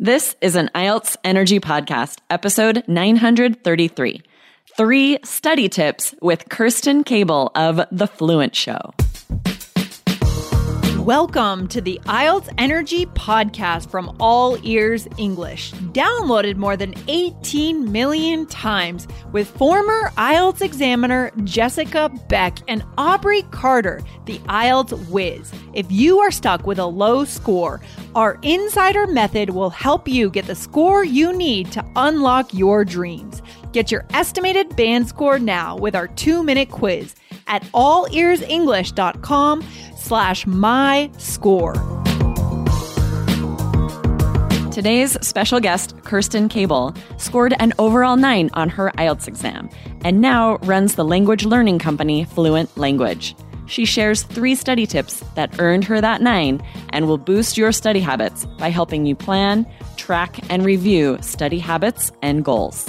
This is an IELTS Energy Podcast, episode 933. Three study tips with Kirsten Cable of The Fluent Show. Welcome to the IELTS Energy Podcast from All Ears English, downloaded more than 18 million times with former IELTS examiner Jessica Beck and Aubrey Carter, the IELTS whiz. If you are stuck with a low score, our insider method will help you get the score you need to unlock your dreams. Get your estimated band score now with our two minute quiz at allearsenglish.com slash my score. Today's special guest, Kirsten Cable, scored an overall 9 on her IELTS exam and now runs the language learning company Fluent Language. She shares three study tips that earned her that 9 and will boost your study habits by helping you plan, track, and review study habits and goals.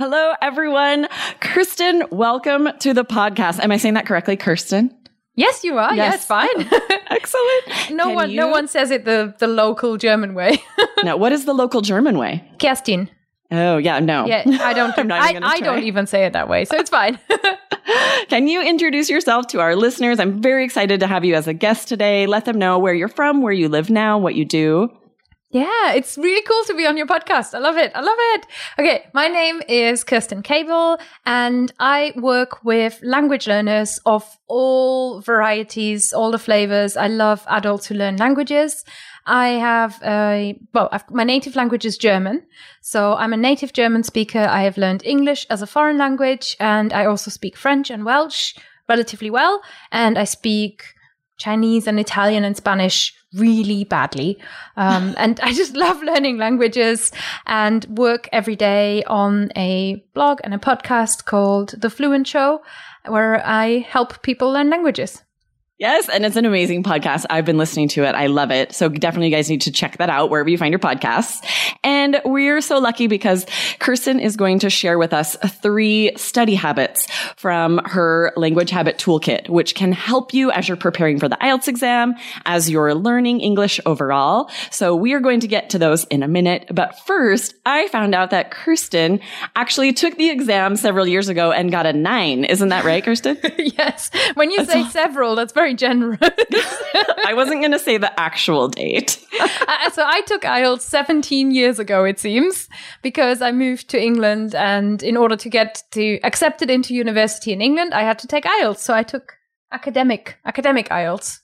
Hello, everyone. Kirsten, welcome to the podcast. Am I saying that correctly, Kirsten? Yes, you are. Yes, Yes. fine. Excellent. no Can one, no one says it the the local German way. Now, what is the local German way? Kerstin. Oh, yeah, no. Yeah, I don't. I'm not I, I don't even say it that way, so it's fine. Can you introduce yourself to our listeners? I'm very excited to have you as a guest today. Let them know where you're from, where you live now, what you do. Yeah, it's really cool to be on your podcast. I love it. I love it. Okay, my name is Kirsten Cable, and I work with language learners of all varieties, all the flavors. I love adults who learn languages. I have a well, I've, my native language is German, so I'm a native German speaker. I have learned English as a foreign language, and I also speak French and Welsh relatively well, and I speak Chinese and Italian and Spanish really badly. Um, and I just love learning languages and work every day on a blog and a podcast called The Fluent Show, where I help people learn languages. Yes, and it's an amazing podcast. I've been listening to it. I love it. So definitely you guys need to check that out wherever you find your podcasts. And we're so lucky because Kirsten is going to share with us three study habits from her language habit toolkit, which can help you as you're preparing for the IELTS exam, as you're learning English overall. So we are going to get to those in a minute. But first, I found out that Kirsten actually took the exam several years ago and got a nine. Isn't that right, Kirsten? yes. When you say several, that's very generous. I wasn't going to say the actual date. Uh, so I took IELTS 17 years ago, it seems, because I moved to England and in order to get to accepted into university in England, I had to take IELTS. So I took academic, academic IELTS.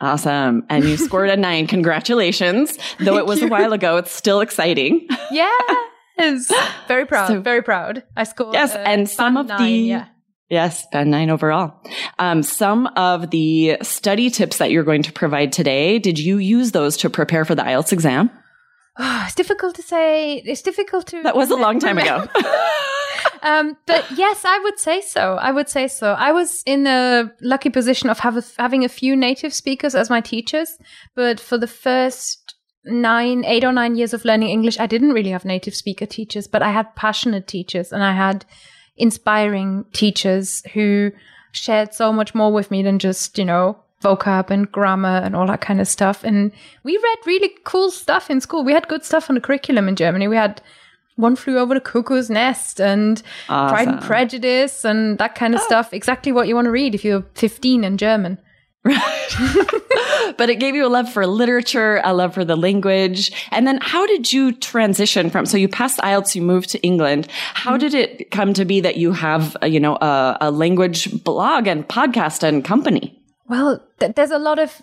Awesome. And you scored a nine. Congratulations. Though it was a while ago, it's still exciting. Yes. Very proud. So- very proud. I scored. Yes, uh, and some of nine, the- yeah. Yes, band nine overall. Um, some of the study tips that you're going to provide today, did you use those to prepare for the IELTS exam? Oh, it's difficult to say. It's difficult to. That was a long time ago. um, but yes, I would say so. I would say so. I was in a lucky position of have a, having a few native speakers as my teachers, but for the first nine, eight or nine years of learning English, I didn't really have native speaker teachers, but I had passionate teachers and I had inspiring teachers who shared so much more with me than just, you know, vocab and grammar and all that kind of stuff. And we read really cool stuff in school. We had good stuff on the curriculum in Germany. We had one flew over the cuckoo's nest and Pride and Prejudice and that kind of oh. stuff. Exactly what you want to read if you're 15 in German. but it gave you a love for literature, a love for the language. And then how did you transition from, so you passed IELTS, you moved to England. How did it come to be that you have, uh, you know, a, a language blog and podcast and company? Well, th- there's a lot of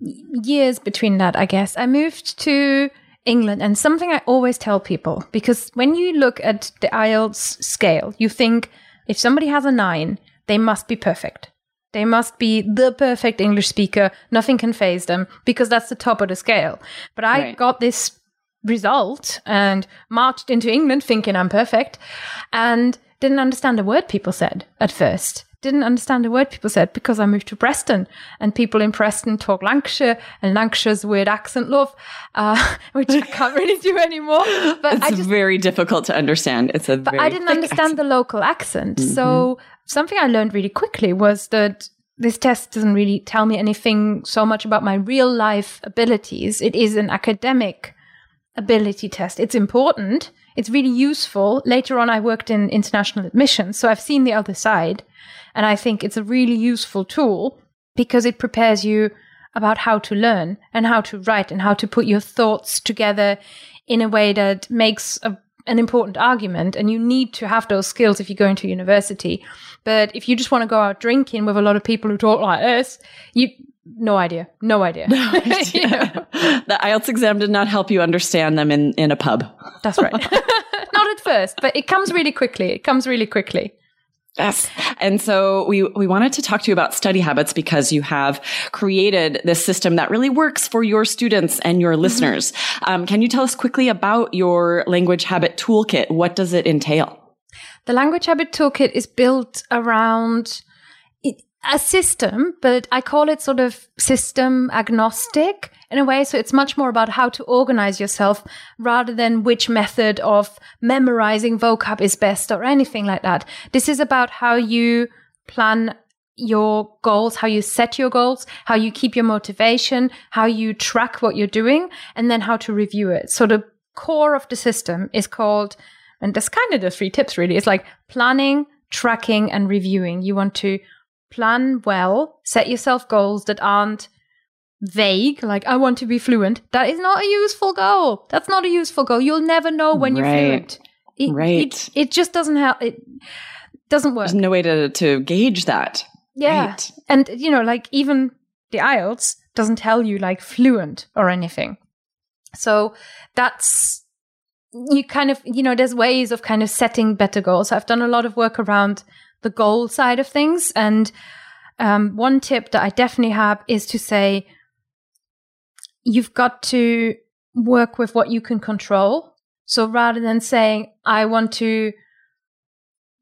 years between that, I guess. I moved to England, and something I always tell people because when you look at the IELTS scale, you think if somebody has a nine, they must be perfect. They must be the perfect English speaker. Nothing can phase them because that's the top of the scale. But I Right. got this result and marched into England thinking I'm perfect and didn't understand a word people said at first. Didn't understand a word people said because I moved to Preston and people in Preston talk Lancashire and Lancashire's weird accent, love, uh, which I can't really do anymore. But It's I just very difficult to understand. It's a but very I didn't understand accent. the local accent. So Mm-hmm. something I learned really quickly was that this test doesn't really tell me anything so much about my real life abilities. It is an academic ability test. It's important. It's really useful. Later on, I worked in international admissions, so I've seen the other side. And I think it's a really useful tool because it prepares you about how to learn and how to write and how to put your thoughts together in a way that makes a, an important argument. And you need to have those skills if you go into university. But if you just want to go out drinking with a lot of people who talk like this, you no idea, no idea. You know? the IELTS exam did not help you understand them in, in a pub. That's right. Not at first, but it comes really quickly. It comes really quickly. Yes. And so we, we wanted to talk to you about study habits because you have created this system that really works for your students and your listeners. Um, can you tell us quickly about your language habit toolkit? What does it entail? The language habit toolkit is built around a system, but I call it sort of system agnostic in a way. So it's much more about how to organize yourself rather than which method of memorizing vocab is best or anything like that. This is about how you plan your goals, how you set your goals, how you keep your motivation, how you track what you're doing, and then how to review it. So the core of the system is called, and that's kind of the three tips really. It's like planning, tracking, and reviewing. You want to plan well, set yourself goals that aren't vague, like I want to be fluent. That is not a useful goal. That's not a useful goal. You'll never know when you're Right. fluent. It, Right. It, it just doesn't help. It doesn't work. There's no way to, to gauge that. Yeah. Right. And, you know, like even the IELTS doesn't tell you like fluent or anything. So that's, you kind of, you know, there's ways of kind of setting better goals. I've done a lot of work around the goal side of things. And um, one tip that I definitely have is to say, you've got to work with what you can control. So rather than saying, I want to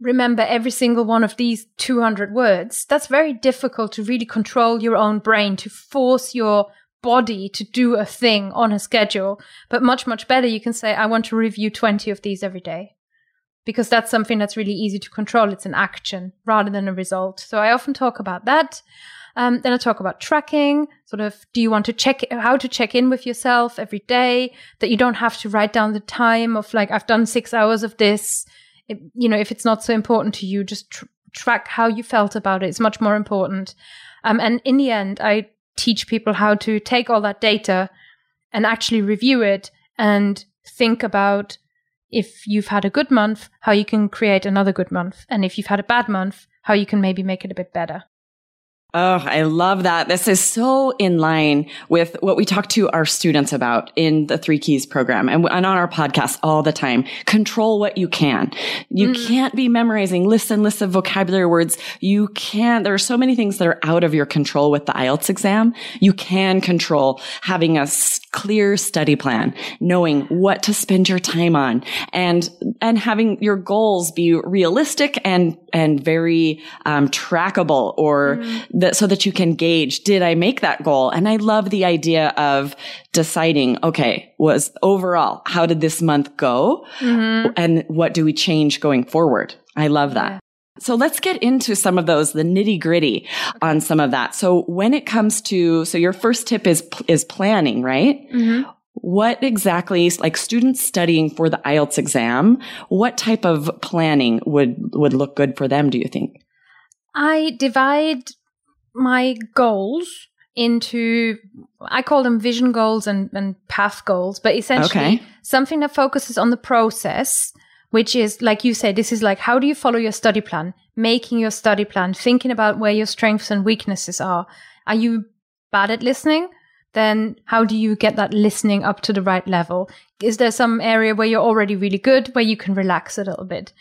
remember every single one of these 200 words, that's very difficult to really control your own brain, to force your body to do a thing on a schedule. But much, much better, you can say, I want to review 20 of these every day. Because that's something that's really easy to control. It's an action rather than a result. So I often talk about that. Um, then I talk about tracking, sort of, do you want to check, how to check in with yourself every day, that you don't have to write down the time of like, I've done six hours of this. It, you know, if it's not so important to you, just tr- track how you felt about it. It's much more important. Um, and in the end, I teach people how to take all that data and actually review it and think about if you've had a good month, how you can create another good month. And if you've had a bad month, how you can maybe make it a bit better. Oh, I love that. This is so in line with what we talk to our students about in the Three Keys program and, on our podcast all the time. Control what you can. You can't be memorizing lists and lists of vocabulary words. You can't. There are so many things that are out of your control with the IELTS exam. You can control having a clear study plan, knowing what to spend your time on and, and having your goals be realistic and, and very, um, trackable or that so that you can gauge, did I make that goal? And I love the idea of deciding, okay, was overall, how did this month go? Mm-hmm. And what do we change going forward? I love that. So let's get into some of those, the nitty gritty on some of that. So when it comes to, so your first tip is, is planning, right? Mm-hmm. What exactly, like students studying for the IELTS exam, what type of planning would, would look good for them, do you think? I divide my goals into I call them vision goals and, and path goals, but essentially Okay. something that focuses on the process, which is like you say, this is like how do you follow your study plan, making your study plan, thinking about where your strengths and weaknesses are. Are you bad at listening? Then how do you get that listening up to the right level? Is there some area where you're already really good, where you can relax a little bit?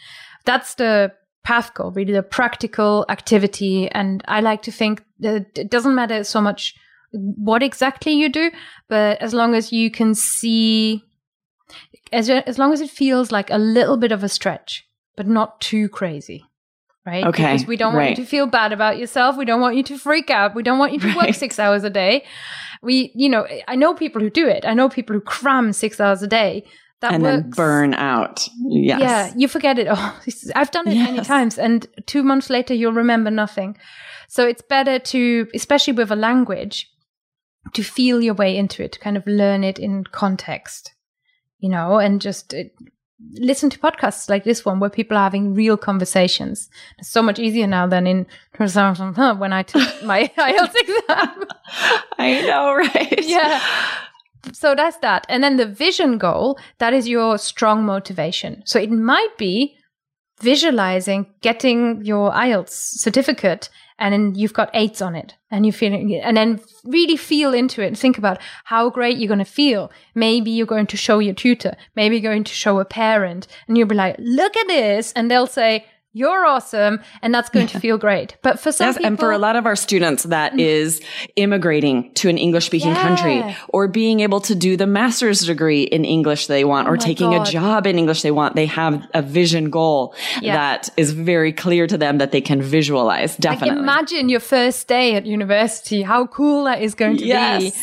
That's the path goal, really the practical activity. And I like to think that it doesn't matter so much what exactly you do, but as long as you can see, as, as long as it feels like a little bit of a stretch, but not too crazy. Right. Okay. Because we don't want right. you to feel bad about yourself. We don't want you to freak out. We don't want you to work six hours a day. We, you know, I know people who do it. I know people who cram six hours a day. That and works. then burn out. Yes. Yeah, you forget it. Oh, I've done it many times, and two months later, you'll remember nothing. So it's better to, especially with a language, to feel your way into it, to kind of learn it in context, you know, and just uh, listen to podcasts like this one where people are having real conversations. It's so much easier now than in when I took my IELTS exam. I know, right? yeah. So that's that. And then the vision goal, that is your strong motivation. So it might be visualizing getting your IELTS certificate and then you've got eights on it and you're feeling and then really feel into it and think about how great you're going to feel. Maybe you're going to show your tutor. Maybe you're going to show a parent and you'll be like, look at this. And they'll say, you're awesome. And that's going to feel great. But for some Yes, people, and for a lot of our students, that mm. is immigrating to an English speaking Yeah. country or being able to do the master's degree in English they want oh or taking God. a job in English they want. They have a vision goal Yeah. that is very clear to them that they can visualize. definitely Like imagine your first day at university, how cool that is going to be.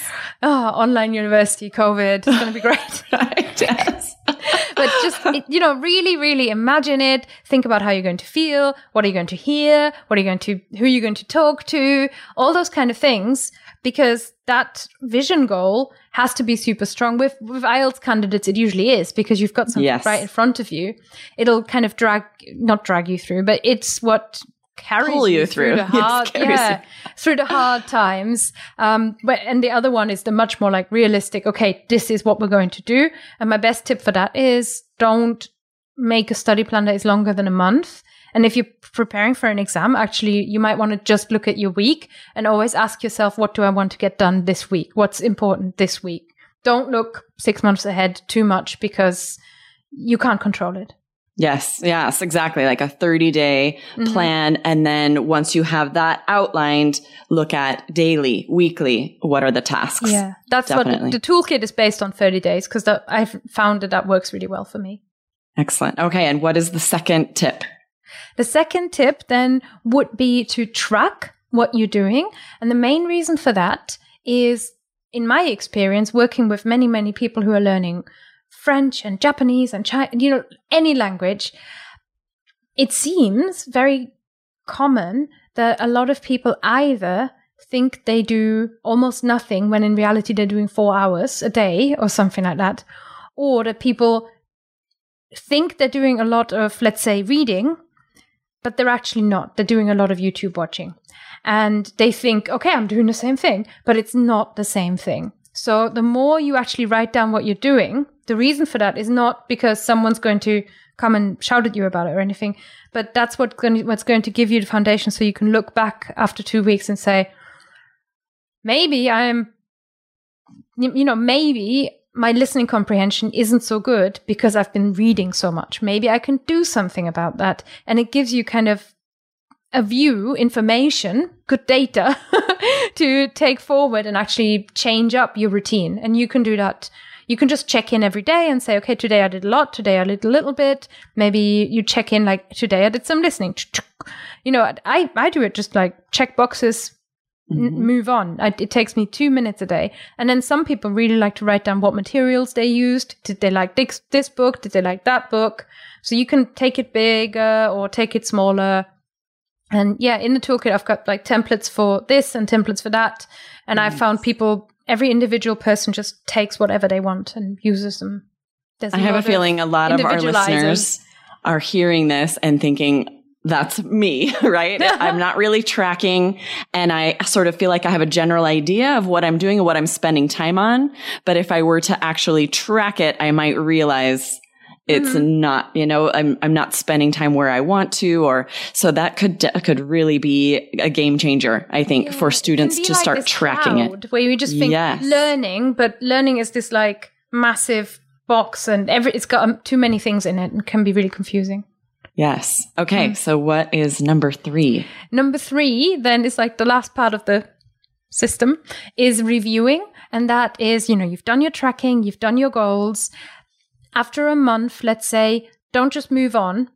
Oh, online university, COVID, it's going to be great. Right, yes. but just, you know, really, really imagine it. Think about how you're going to feel. What are you going to hear? What are you going to, who are you going to talk to? All those kind of things. Because that vision goal has to be super strong. With, with IELTS candidates, it usually is because you've got something Yes. right in front of you. It'll kind of drag, not drag you through, but it's what carries Pull you through. the hard, carries yeah, through the hard times. Um, but and the other one is the much more like realistic. Okay, this is what we're going to do. And my best tip for that is don't make a study plan that is longer than a month. And if you're preparing for an exam, actually, you might want to just look at your week and always ask yourself, what do I want to get done this week? What's important this week? Don't look six months ahead too much because you can't control it. Yes, yes, exactly. Like a 30 day Mm-hmm. plan. And then once you have that outlined, look at daily, weekly, what are the tasks? Yeah, that's Definitely. what the, the toolkit is based on 30 days because I've found that that works really well for me. Excellent. Okay. And what is the second tip? The second tip then would be to track what you're doing. And the main reason for that is, in my experience, working with many, many people who are learning French and Japanese and Chi you know, any language, it seems very common that a lot of people either think they do almost nothing when in reality they're doing four hours a day or something like that, or that people think they're doing a lot of, let's say, reading, but they're actually not. They're doing a lot of YouTube watching. And they think, okay, I'm doing the same thing, but it's not the same thing. So the more you actually write down what you're doing, the reason for that is not because someone's going to come and shout at you about it or anything, but that's what going what's going to give you the foundation so you can look back after two weeks and say, maybe I'm, you know, maybe my listening comprehension isn't so good because I've been reading so much. Maybe I can do something about that. And it gives you kind of a view, information, good data to take forward and actually change up your routine. And you can do that. You can just check in every day and say, okay, today I did a lot. Today I did a little bit. Maybe you check in like today I did some listening. You know, I, I do it just like check boxes, n- mm-hmm. move on. I, it takes me two minutes a day. And then some people really like to write down what materials they used. Did they like this, this book? Did they like that book? So you can take it bigger or take it smaller. And yeah, in the toolkit, I've got like templates for this and templates for that. And I found people, every individual person just takes whatever they want and uses them. There's I have a feeling a lot of our listeners are hearing this and thinking, that's me, right? I'm not really tracking and I sort of feel like I have a general idea of what I'm doing and what I'm spending time on. But if I were to actually track it, I might realize it's Mm-hmm. not, you know, I'm, I'm not spending time where I want to, or so that could, could really be a game changer, I think, for students to like start tracking it. Where you just think Yes. learning, but learning is this like massive box and every it's got um, too many things in it and can be really confusing. Yes. Okay. So what is number three? Number three, then is like the last part of the system is reviewing. And that is, you know, you've done your tracking, you've done your goals. After a month, let's say, don't just move on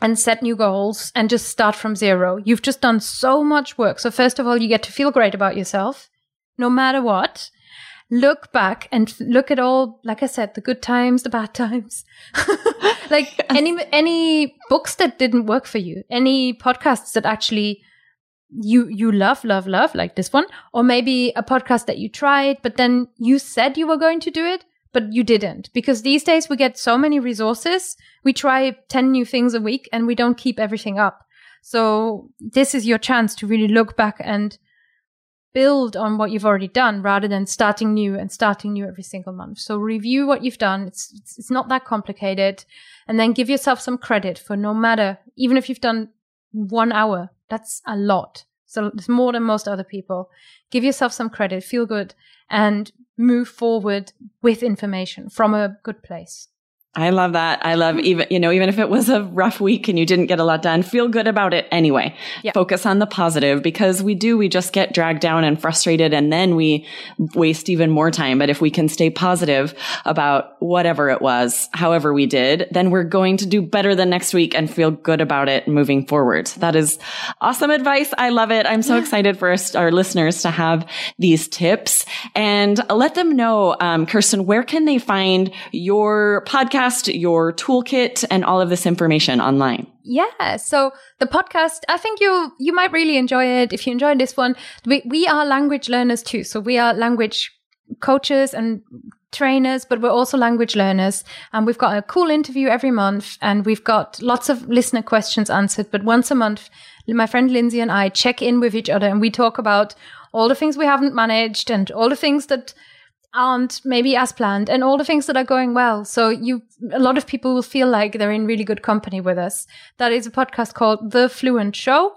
and set new goals and just start from zero. You've just done so much work. So, first of all, you get to feel great about yourself, no matter what. Look back and look at all, like I said, the good times, the bad times. like any any books that didn't work for you, any podcasts that actually you you love love love like this one or maybe a podcast that you tried but then you said you were going to do it but you didn't. Because these days we get so many resources we try 10 new things a week and we don't keep everything up. So this is your chance to really look back and build on what you've already done rather than starting new and starting new every single month. So review what you've done. It's it's, it's not that complicated. And then give yourself some credit for no matter even if you've done one hour that's a lot. So it's more than most other people. Give yourself some credit, feel good, and move forward with information from a good place. I love that. I love even, you know, even if it was a rough week and you didn't get a lot done, feel good about it anyway. Yep. Focus on the positive because we do, we just get dragged down and frustrated and then we waste even more time. But if we can stay positive about whatever it was, however we did, then we're going to do better the next week and feel good about it moving forward. That is awesome advice. I love it. I'm so excited for our listeners to have these tips and let them know, um, Kirsten, where can they find your podcast? Podcast, your toolkit, and all of this information online? Yeah. So the podcast, I think you you might really enjoy it. If you enjoyed this one, we, we are language learners too. So we are language coaches and trainers, but we're also language learners. And we've got a cool interview every month and we've got lots of listener questions answered. But once a month, my friend Lindsay and I check in with each other and we talk about all the things we haven't managed and all the things that aren't maybe as planned and all the things that are going well. So you, a lot of people will feel like they're in really good company with us. That is a podcast called The Fluent Show.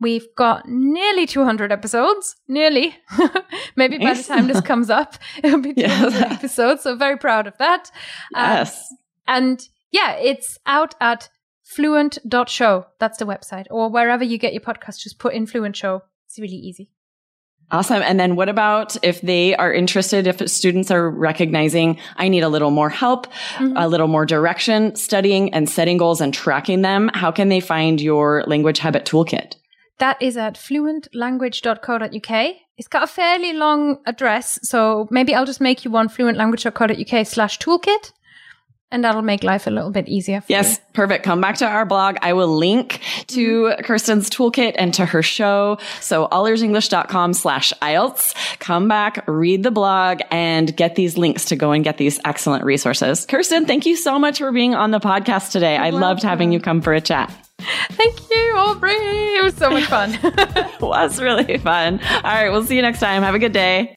We've got nearly 200 episodes, nearly. maybe by the time this comes up, it'll be 200 yeah. episodes. So very proud of that. Uh, yes. and yeah, it's out at fluent.show. That's the website or wherever you get your podcast. Just put in Fluent Show. It's really easy. Awesome. And then what about if they are interested, if students are recognizing I need a little more help, mm-hmm. a little more direction, studying and setting goals and tracking them, how can they find your language habit toolkit? That is at fluentlanguage.co.uk. It's got a fairly long address, so maybe I'll just make you one fluentlanguage.co.uk slash toolkit and that'll make life a little bit easier yes, you. perfect. Come back to our blog. I will link to mm-hmm. Kirsten's toolkit and to her show. So allearsenglish.com slash IELTS. Come back, read the blog and get these links to go and get these excellent resources. Kirsten, thank you so much for being on the podcast today. You're I welcome. loved having you come for a chat. Thank you, Aubrey. It was so much fun. it was really fun. All right. We'll see you next time. Have a good day.